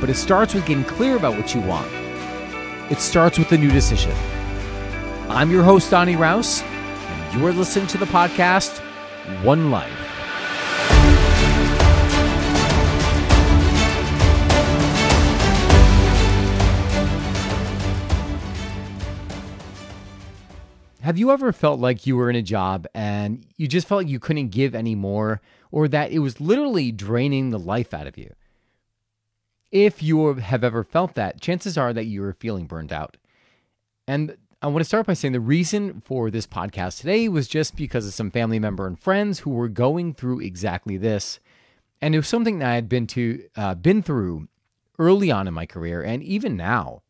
but it starts with getting clear about what you want. It starts with a new decision. I'm your host, Donny Raus, and you're listening to the podcast One Life. Have you ever felt like you were in a job and you just felt like you couldn't give any more, or that it was literally draining the life out of you? If you have ever felt that, chances are that you're feeling burned out. And I want to start by saying the reason for this podcast today was just because of some family member and friends who were going through exactly this. And it was something that I had been to uh, been through early on in my career and even now.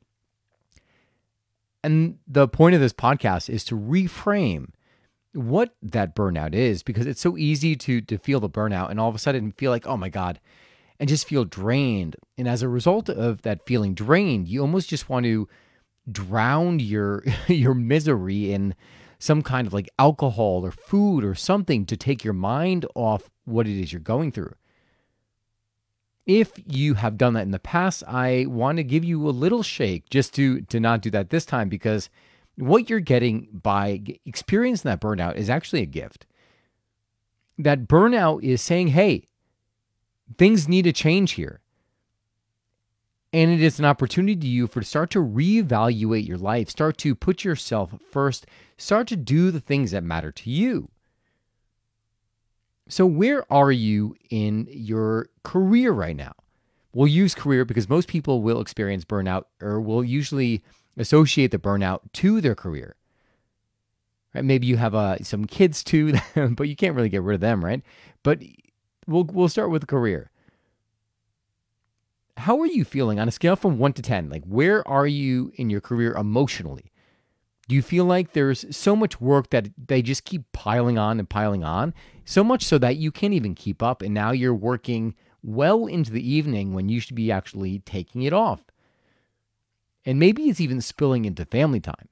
And the point of this podcast is to reframe what that burnout is because it's so easy to to feel the burnout and all of a sudden feel like, oh my God, and just feel drained. And as a result of that feeling drained, you almost just want to drown your your misery in some kind of like alcohol or food or something to take your mind off what it is you're going through. If you have done that in the past, I want to give you a little shake just to to not do that this time because what you're getting by experiencing that burnout is actually a gift. That burnout is saying, "Hey, things need to change here. And it is an opportunity to you for to start to reevaluate your life, start to put yourself first, start to do the things that matter to you. So, where are you in your career right now? We'll use career because most people will experience burnout or will usually associate the burnout to their career. Right? Maybe you have uh, some kids too, but you can't really get rid of them, right? But we'll we'll start with career. How are you feeling on a scale from 1 to 10? Like where are you in your career emotionally? Do you feel like there's so much work that they just keep piling on and piling on, so much so that you can't even keep up and now you're working well into the evening when you should be actually taking it off? And maybe it's even spilling into family time.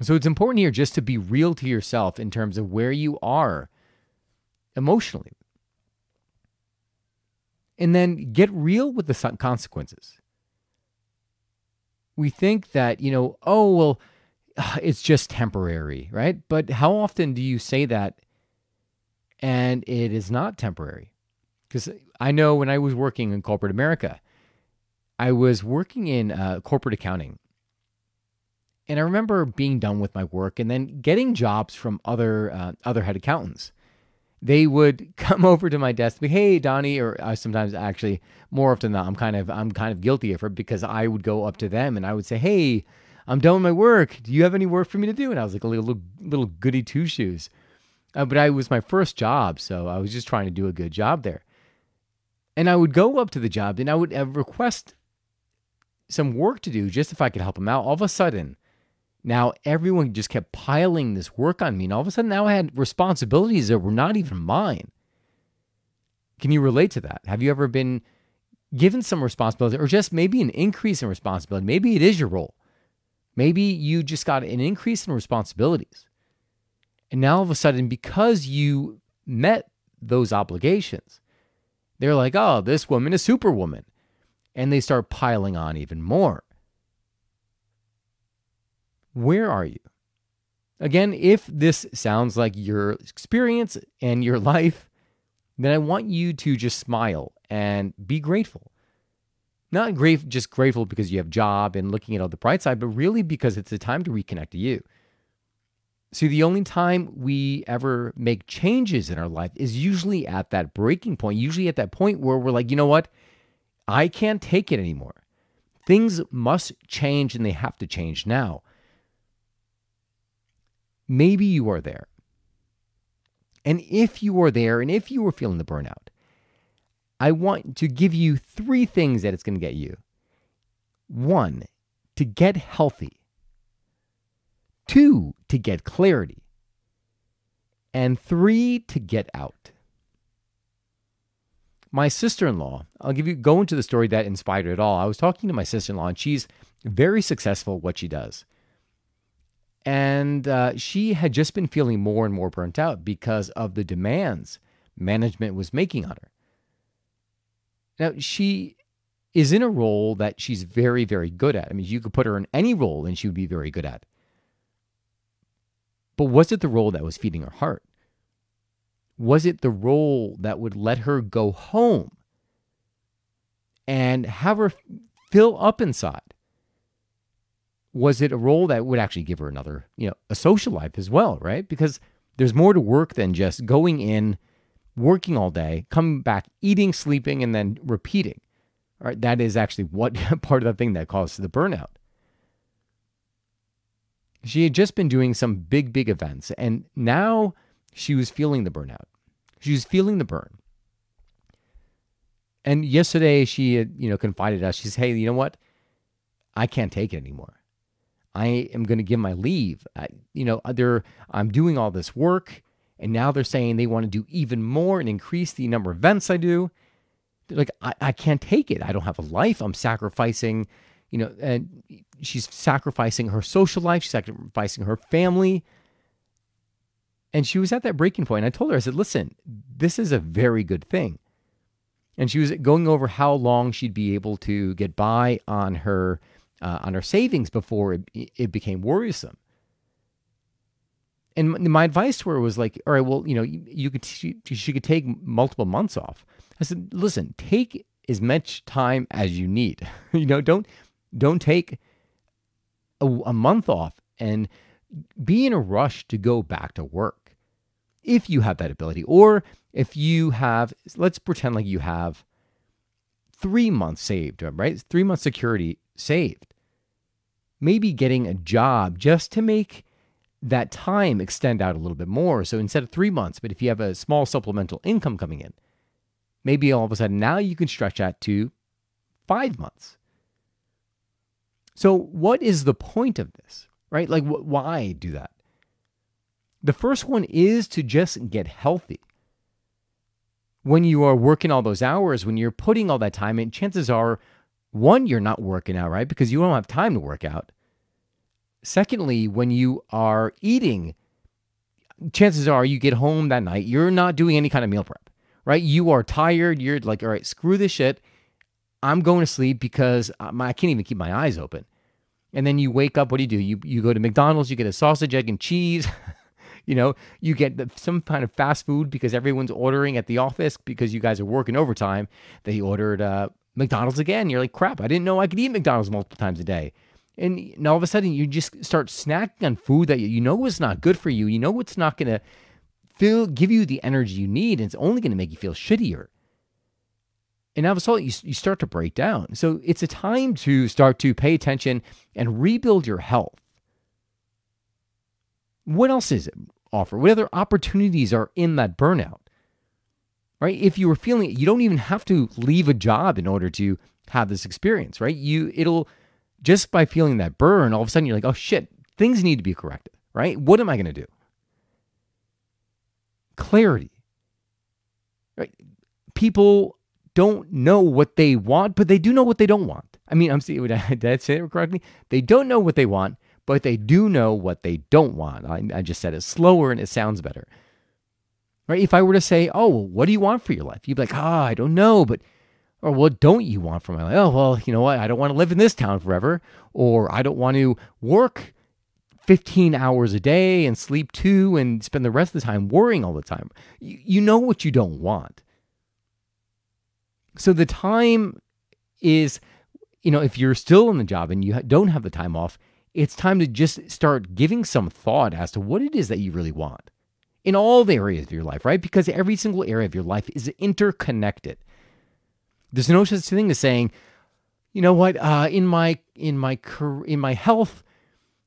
So it's important here just to be real to yourself in terms of where you are emotionally and then get real with the consequences. We think that, you know, oh, well, it's just temporary, right? But how often do you say that and it is not temporary? Because I know when I was working in corporate America, I was working in uh, corporate accounting. And I remember being done with my work and then getting jobs from other uh, other head accountants they would come over to my desk be, hey, Donny, or uh, sometimes actually more often than not, I'm kind of I'm kind of guilty of it because I would go up to them and I would say, hey, I'm done with my work. Do you have any work for me to do? And I was like a little little goody two shoes. Uh, but I was my first job, so I was just trying to do a good job there. And I would go up to the job and I would uh, request some work to do just if I could help them out. All of a sudden, now everyone just kept piling this work on me. And all of a sudden now I had responsibilities that were not even mine. Can you relate to that? Have you ever been given some responsibility or just maybe an increase in responsibility? Maybe it is your role. Maybe you just got an increase in responsibilities. And now all of a sudden, because you met those obligations, they're like, oh, this woman is superwoman. And they start piling on even more. Where are you? Again, if this sounds like your experience and your life, then I want you to just smile and be grateful. Not great, just grateful because you have job and looking at all the bright side, but really because it's a time to reconnect to you. See, the only time we ever make changes in our life is usually at that breaking point, usually at that point where we're like, you know what? I can't take it anymore. Things must change and they have to change now. Maybe you are there. And if you are there and if you are feeling the burnout, I want to give you three things that it's going to get you. One, to get healthy. Two, to get clarity. And three, to get out. My sister in law, I'll give you, go into the story that inspired it all. I was talking to my sister in law, and she's very successful at what she does. And uh, she had just been feeling more and more burnt out because of the demands management was making on her. Now, she is in a role that she's very, very good at. I mean, you could put her in any role and she would be very good at. But was it the role that was feeding her heart? Was it the role that would let her go home and have her fill up inside? Was it a role that would actually give her another, you know, a social life as well, right? Because there's more to work than just going in, working all day, coming back, eating, sleeping, and then repeating. All right, that is actually what part of the thing that causes the burnout. She had just been doing some big, big events, and now she was feeling the burnout. She was feeling the burn. And yesterday she had, you know, confided us. She says, Hey, you know what? I can't take it anymore. I am going to give my leave. I, you know, uh, they're, I'm doing all this work, and now they're saying they want to do even more and increase the number of events I do. They're like, I, I can't take it. I don't have a life. I'm sacrificing, you know, and she's sacrificing her social life, she's sacrificing her family. And she was at that breaking point. I told her, I said, listen, this is a very good thing. And she was going over how long she'd be able to get by on her uh, on her savings before it, it became worrisome. And my advice to her was like, all right, well, you know, you, you could she, she could take multiple months off. I said, listen, take as much time as you need. you know, don't don't take a, a month off and be in a rush to go back to work if you have that ability, or if you have, let's pretend like you have three months saved, right? Three months security saved maybe getting a job just to make that time extend out a little bit more. So instead of three months, but if you have a small supplemental income coming in, maybe all of a sudden now you can stretch that to five months. So, what is the point of this, right? Like, wh- why do that? The first one is to just get healthy. When you are working all those hours, when you're putting all that time in, chances are one, you're not working out, right? Because you don't have time to work out. Secondly, when you are eating, chances are you get home that night, you're not doing any kind of meal prep, right? You are tired. You're like, all right, screw this shit. I'm going to sleep because I can't even keep my eyes open. And then you wake up. What do you do? You you go to McDonald's. You get a sausage, egg, and cheese. you know, you get some kind of fast food because everyone's ordering at the office because you guys are working overtime. They ordered uh, McDonald's again. You're like, crap, I didn't know I could eat McDonald's multiple times a day. And, all of a sudden, you just start snacking on food that you know is not good for you. You know it's not going to feel give you the energy you need, and it's only going to make you feel shittier. And now of a sudden, you, you start to break down. So it's a time to start to pay attention and rebuild your health. What else is it offer? What other opportunities are in that burnout? Right? If you were feeling it, you don't even have to leave a job in order to have this experience, right? You it'll just by feeling that burn, all of a sudden you're like, oh shit, things need to be corrected, right? What am I going to do? Clarity, right? People don't know what they want, but they do know what they don't want. I mean, I'm seeing, did I say it correctly? They don't know what they want, but they do know what they don't want. I, I just said it slower and it sounds better. Right? If I were to say, "Oh, well, what do you want for your life?" You'd be like, "Ah, oh, I don't know, but or what don't you want for my life? Oh, well, you know what? I don't want to live in this town forever, or I don't want to work 15 hours a day and sleep two and spend the rest of the time worrying all the time. You, you know what you don't want. So the time is, you know, if you're still in the job and you don't have the time off, it's time to just start giving some thought as to what it is that you really want in all the areas of your life, right? Because every single area of your life is interconnected. There's no such thing as saying, you know what, uh, in my in my in my health,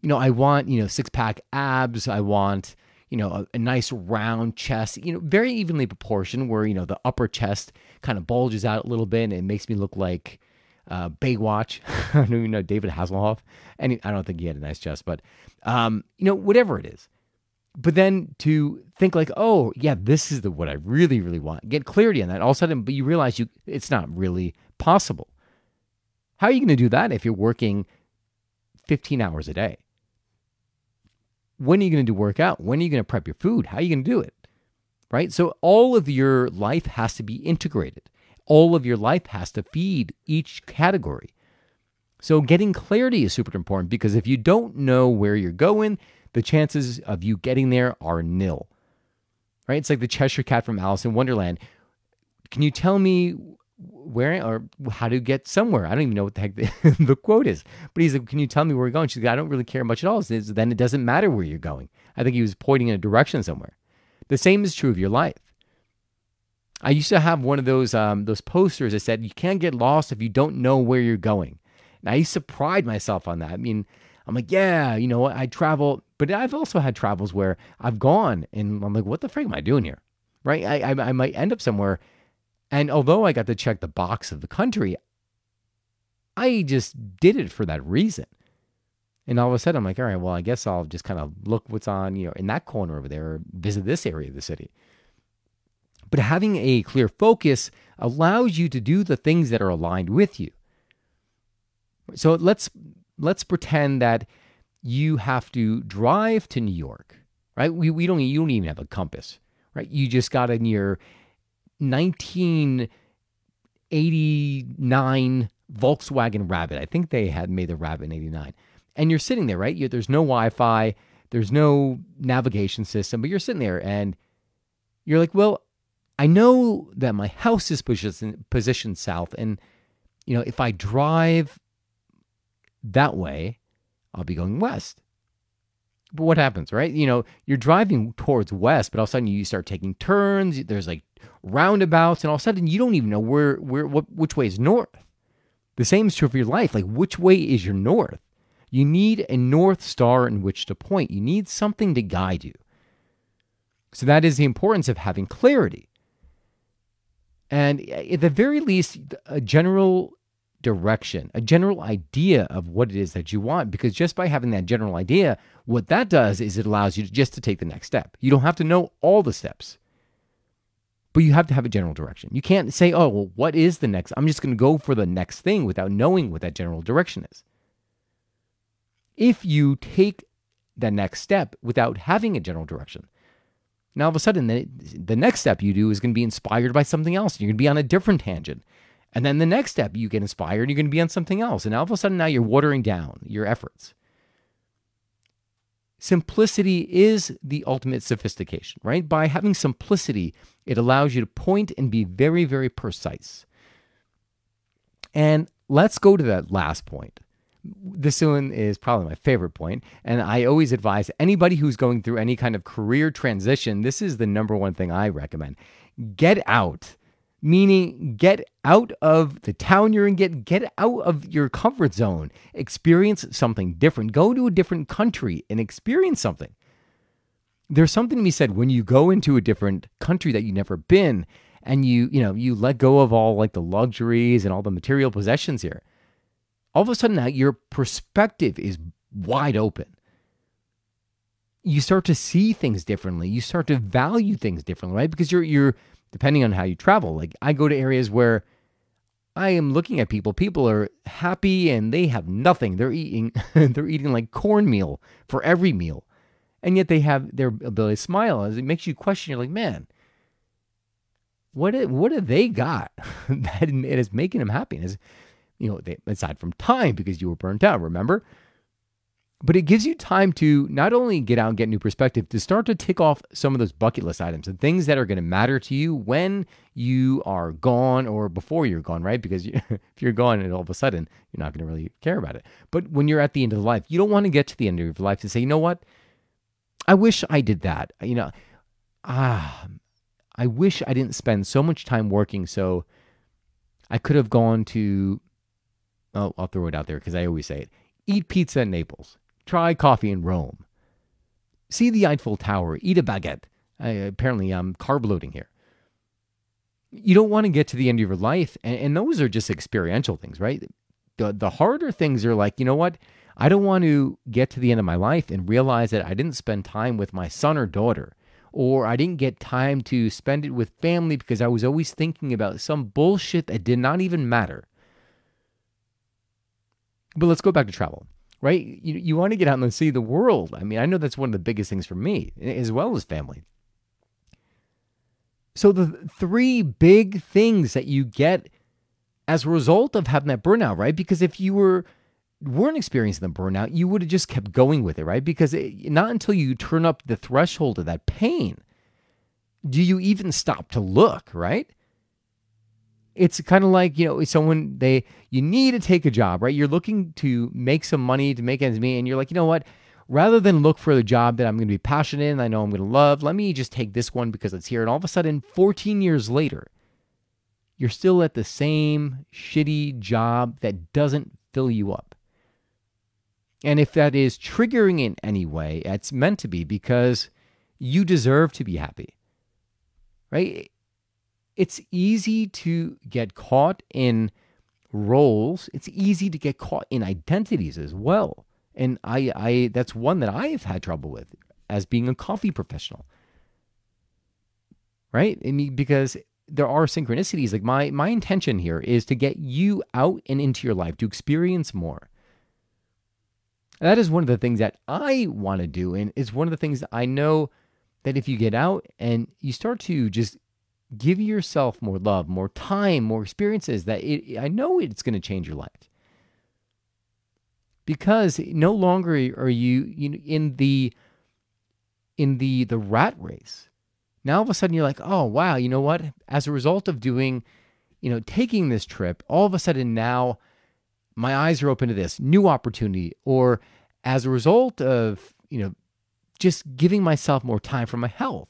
you know, I want you know six pack abs. I want you know a, a nice round chest. You know, very evenly proportioned, where you know the upper chest kind of bulges out a little bit and it makes me look like uh, Baywatch. I don't know David Hasselhoff. And I don't think he had a nice chest, but um, you know, whatever it is. But then to think like, oh yeah, this is the what I really, really want. Get clarity on that. All of a sudden, but you realize you it's not really possible. How are you going to do that if you're working 15 hours a day? When are you going to do workout? When are you going to prep your food? How are you going to do it? Right? So all of your life has to be integrated. All of your life has to feed each category. So getting clarity is super important because if you don't know where you're going, the chances of you getting there are nil. Right? It's like the Cheshire Cat from Alice in Wonderland. Can you tell me where or how to get somewhere. I don't even know what the heck the, the, quote is. But he's like, Can you tell me where we're going? She's like, I don't really care much at all. Then it doesn't matter where you're going. I think he was pointing in a direction somewhere. The same is true of your life. I used to have one of those um, those posters that said, You can't get lost if you don't know where you're going. And I used to pride myself on that. I mean, I'm like, yeah, you know, I travel, but I've also had travels where I've gone and I'm like, what the frick am I doing here? Right? I, I, I might end up somewhere and although I got to check the box of the country, I just did it for that reason. And all of a sudden, I'm like, all right, well, I guess I'll just kind of look what's on, you know, in that corner over there, or visit this area of the city. But having a clear focus allows you to do the things that are aligned with you. So let's let's pretend that you have to drive to New York, right? We, we don't you don't even have a compass, right? You just got in your 1989 Volkswagen Rabbit. I think they had made the Rabbit in 89. And you're sitting there, right? You, there's no Wi Fi, there's no navigation system, but you're sitting there and you're like, well, I know that my house is positioned, positioned south. And, you know, if I drive that way, I'll be going west. But what happens, right? You know, you're driving towards west, but all of a sudden you start taking turns. There's like roundabouts, and all of a sudden you don't even know where where what which way is north. The same is true for your life. Like which way is your north? You need a north star in which to point. You need something to guide you. So that is the importance of having clarity. And at the very least, a general direction, a general idea of what it is that you want. Because just by having that general idea, what that does is it allows you to just to take the next step. You don't have to know all the steps but you have to have a general direction. You can't say, oh, well, what is the next? I'm just going to go for the next thing without knowing what that general direction is. If you take the next step without having a general direction, now all of a sudden, the, the next step you do is going to be inspired by something else. You're going to be on a different tangent. And then the next step, you get inspired, you're going to be on something else. And all of a sudden, now you're watering down your efforts. Simplicity is the ultimate sophistication, right? By having simplicity, it allows you to point and be very, very precise. And let's go to that last point. This one is probably my favorite point, and I always advise anybody who's going through any kind of career transition, this is the number one thing I recommend. Get out meaning get out of the town you're in, get get out of your comfort zone, experience something different, go to a different country and experience something. There's something to be said when you go into a different country that you've never been and you, you know, you let go of all like the luxuries and all the material possessions here. All of a sudden now your perspective is wide open. You start to see things differently. You start to value things differently, right? Because you're you're depending on how you travel. Like I go to areas where I am looking at people. People are happy and they have nothing. They're eating they're eating like cornmeal for every meal. And yet they have their ability to smile. As it makes you question, you're like, man, what what do they got that is making them happy? And you know, they, aside from time because you were burnt out, remember? But it gives you time to not only get out and get new perspective, to start to tick off some of those bucket list items and things that are going to matter to you when you are gone or before you're gone, right? Because you, if you're gone and all of a sudden you're not going to really care about it. But when you're at the end of life, you don't want to get to the end of your life and say, you know what? I wish I did that. You know, ah, I wish I didn't spend so much time working so I could have gone to, oh, I'll throw it out there because I always say it eat pizza in Naples Try coffee in Rome. See the Eiffel Tower. Eat a baguette. I, apparently, I'm carb loading here. you don't want to get to the end of your life. And, and those are just experiential things, right? The, the harder things are like, you know what? I don't want to get to the end of my life and realize that I didn't spend time with my son or daughter, or I didn't get time to spend it with family because I was always thinking about some bullshit that did not even matter. But let's go back to travel, right? You, you want to get out and see the world. I mean, I know that's one of the biggest things for me, as well as family. So, the three big things that you get as a result of having that burnout, right? Because if you were weren't experiencing the burnout, you would have just kept going with it, right? Because it, not until you turn up the threshold of that pain do you even stop to look, right? It's kind of like, you know, someone they you need to take a job, right? You're looking to make some money to make ends meet and you're like, "You know what? rather than look for the job that I'm going to be passionate in, I know I'm going to love, let me just take this one because it's here. And all of a sudden, 14 years later, you're still at the same shitty job that doesn't fill you up. And if that is triggering in any way, it's meant to be because you deserve to be happy. Right? It's easy to get caught in roles, it's easy to get caught in identities as well. And I, I that's one that I've had trouble with as being a coffee professional. Right? I mean, because there are synchronicities. Like my my intention here is to get you out and into your life to experience more. That is one of the things that I want to do, and it's one of the things I know that if you get out and you start to just give yourself more love, more time, more experiences, that it, I know it's going to change your life because no longer are you, you in the in the the rat race. Now all of a sudden you're like, oh wow, you know what? As a result of doing, you know, taking this trip, all of a sudden now my eyes are open to this new opportunity, or as a result of you know just giving myself more time for my health,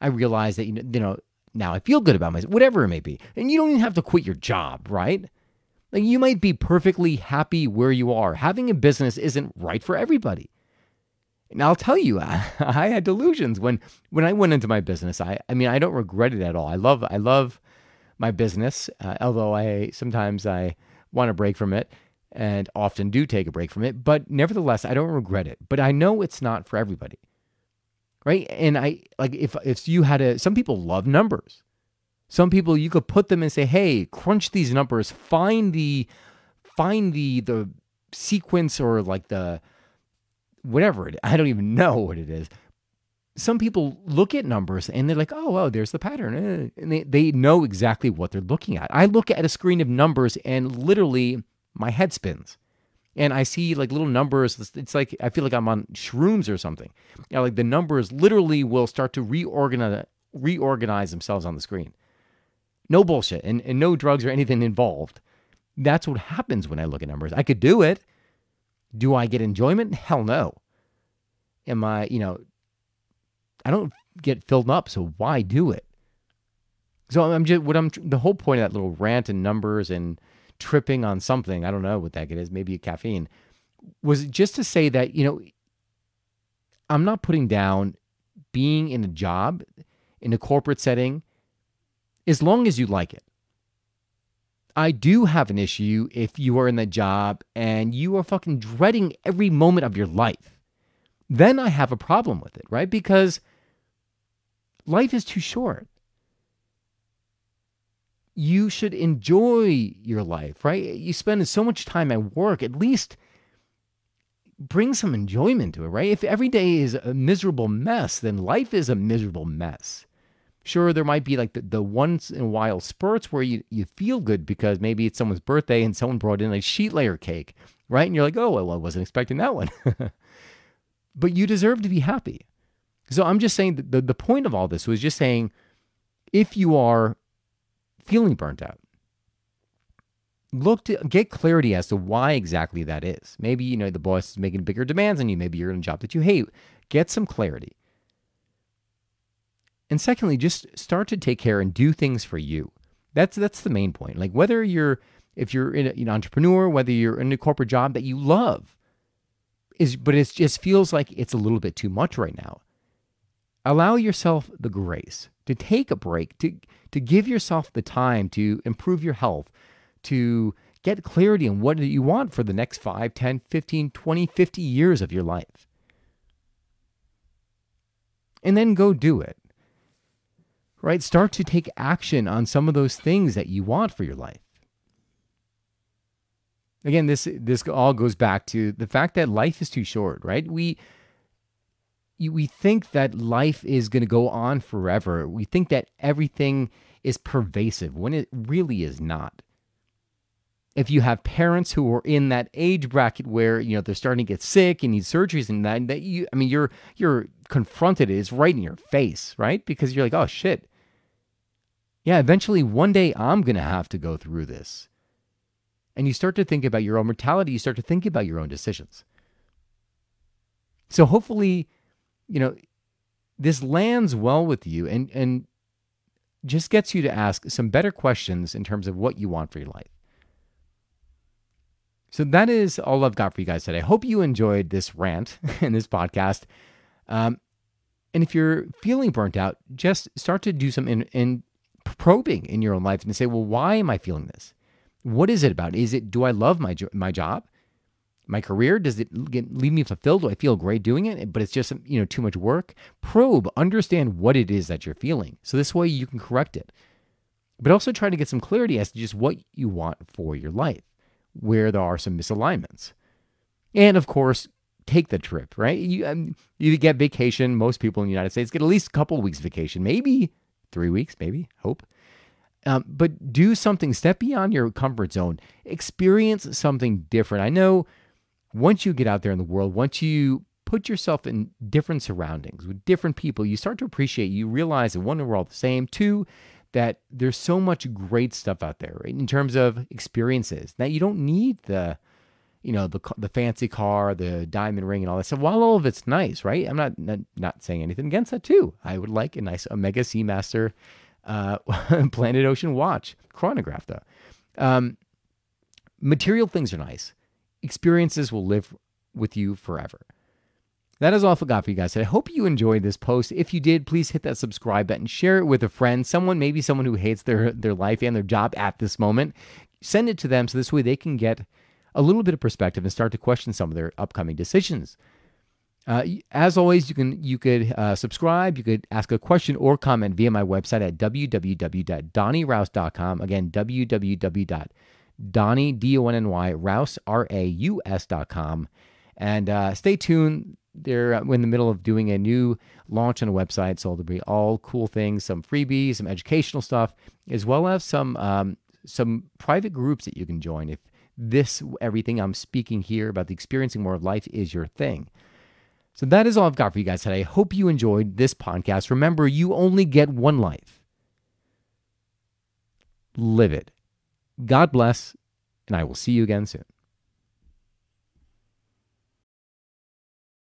I realize that you know, you know now I feel good about myself, whatever it may be, and you don't even have to quit your job, right? Like you might be perfectly happy where you are. Having a business isn't right for everybody. And I'll tell you, I, I had delusions when when I went into my business. I I mean, I don't regret it at all. I love I love my business, uh, although I sometimes I want to break from it and often do take a break from it, but nevertheless, I don't regret it. But I know it's not for everybody. Right? And I like if if you had a some people love numbers. Some people you could put them and say, "Hey, crunch these numbers, find the find the the sequence or like the whatever it I don't even know what it is." Some people look at numbers and they're like, "Oh, oh, there's the pattern." Eh, and they they know exactly what they're looking at. I look at a screen of numbers and literally my head spins. And I see like little numbers. It's like I feel like I'm on shrooms or something. You know, like the numbers literally will start to reorganize reorganize themselves on the screen. No bullshit and, and no drugs or anything involved. That's what happens when I look at numbers. I could do it. Do I get enjoyment? Hell no. Am I, you know, I don't get filled up, so why do it? So I'm just what I'm the whole point of that little rant and numbers and tripping on something, I don't know what that is, maybe caffeine, was just to say that, you know, I'm not putting down being in a job in a corporate setting as long as you like it. I do have an issue if you are in that job and you are fucking dreading every moment of your life. Then I have a problem with it, right? Because life is too short. You should enjoy your life, right? You spend so much time at work, at least bring some enjoyment to it, right? If every day is a miserable mess, then life is a miserable mess. Sure, there might be like the, the once in a while spurts where you, you feel good because maybe it's someone's birthday and someone brought in a sheet layer cake, right? And you're like, oh, well, I wasn't expecting that one. but you deserve to be happy. So I'm just saying that the, the point of all this was just saying if you are feeling burnt out, look to get clarity as to why exactly that is. Maybe, you know, the boss is making bigger demands on you. Maybe you're in a job that you hate. Get some clarity. And secondly, just start to take care and do things for you. That's that's the main point. Like whether you're if you're a, an entrepreneur, whether you're in a corporate job that you love, is but it just feels like it's a little bit too much right now. Allow yourself the grace to take a break, to, to give yourself the time to improve your health, to get clarity on what you want for the next 5, 10, 15, 20, 50 years of your life. And then go do it. Right? Start to take action on some of those things that you want for your life. Again, this this all goes back to the fact that life is too short, right? We we think that life is going to go on forever. We think that everything is pervasive when it really is not. If you have parents who are in that age bracket where you know they're starting to get sick and need surgeries and that, that you, I mean, you're you're confronted. It's right in your face, right? Because you're like, oh shit, yeah. Eventually, one day I'm gonna have to go through this, and you start to think about your own mortality. You start to think about your own decisions. So hopefully you know, this lands well with you and and just gets you to ask some better questions in terms of what you want for your life. So that is all I've got for you guys today. I hope you enjoyed this rant and this podcast. Um, and if you're feeling burnt out, just start to do some in, in probing in your own life and say, well, why am I feeling this? What is it about? Is it do I love my my job? My career? Does it get, leave me fulfilled? Do I feel great doing it? But it's just you know too much work. Probe, understand what it is that you're feeling, so this way you can correct it. But also try to get some clarity as to just what you want for your life, where there are some misalignments, and of course take the trip. Right? You um, you get vacation. Most people in the United States get at least a couple weeks vacation, maybe three weeks, maybe hope. Um, but do something, step beyond your comfort zone, experience something different. I know once you get out there in the world, once you put yourself in different surroundings with different people, you start to appreciate, you realize that one, we're all the same. Two, that there's so much great stuff out there, right? In terms of experiences that you don't need the, you know, the the fancy car, the diamond ring, and all that stuff. While all of it's nice, right? I'm not not, not saying anything against that too. I would like a nice Omega Seamaster uh, Planet Ocean watch chronograph though. Um, material things are nice experiences will live with you forever. That is all I've got for you guys. I hope you enjoyed this post. If you did, please hit that subscribe button, share it with a friend, someone, maybe someone who hates their, their life and their job at this moment. Send it to them so this way they can get a little bit of perspective and start to question some of their upcoming decisions. Uh, as always, you can you could uh, subscribe, you could ask a question or comment via my website at www.donnyraus.com. Again, www Donny, D O N N Y, Raus, R A U S dot com. And uh, stay tuned. They're uh, in the middle of doing a new launch on the website, so there'll be all cool things, some freebies, some educational stuff, as well as some um, some private groups that you can join if this everything I'm speaking here about the experiencing more of life is your thing. So that is all I've got for you guys today. I hope you enjoyed this podcast. Remember, you only get one life. Live it. God bless, and I will see you again soon.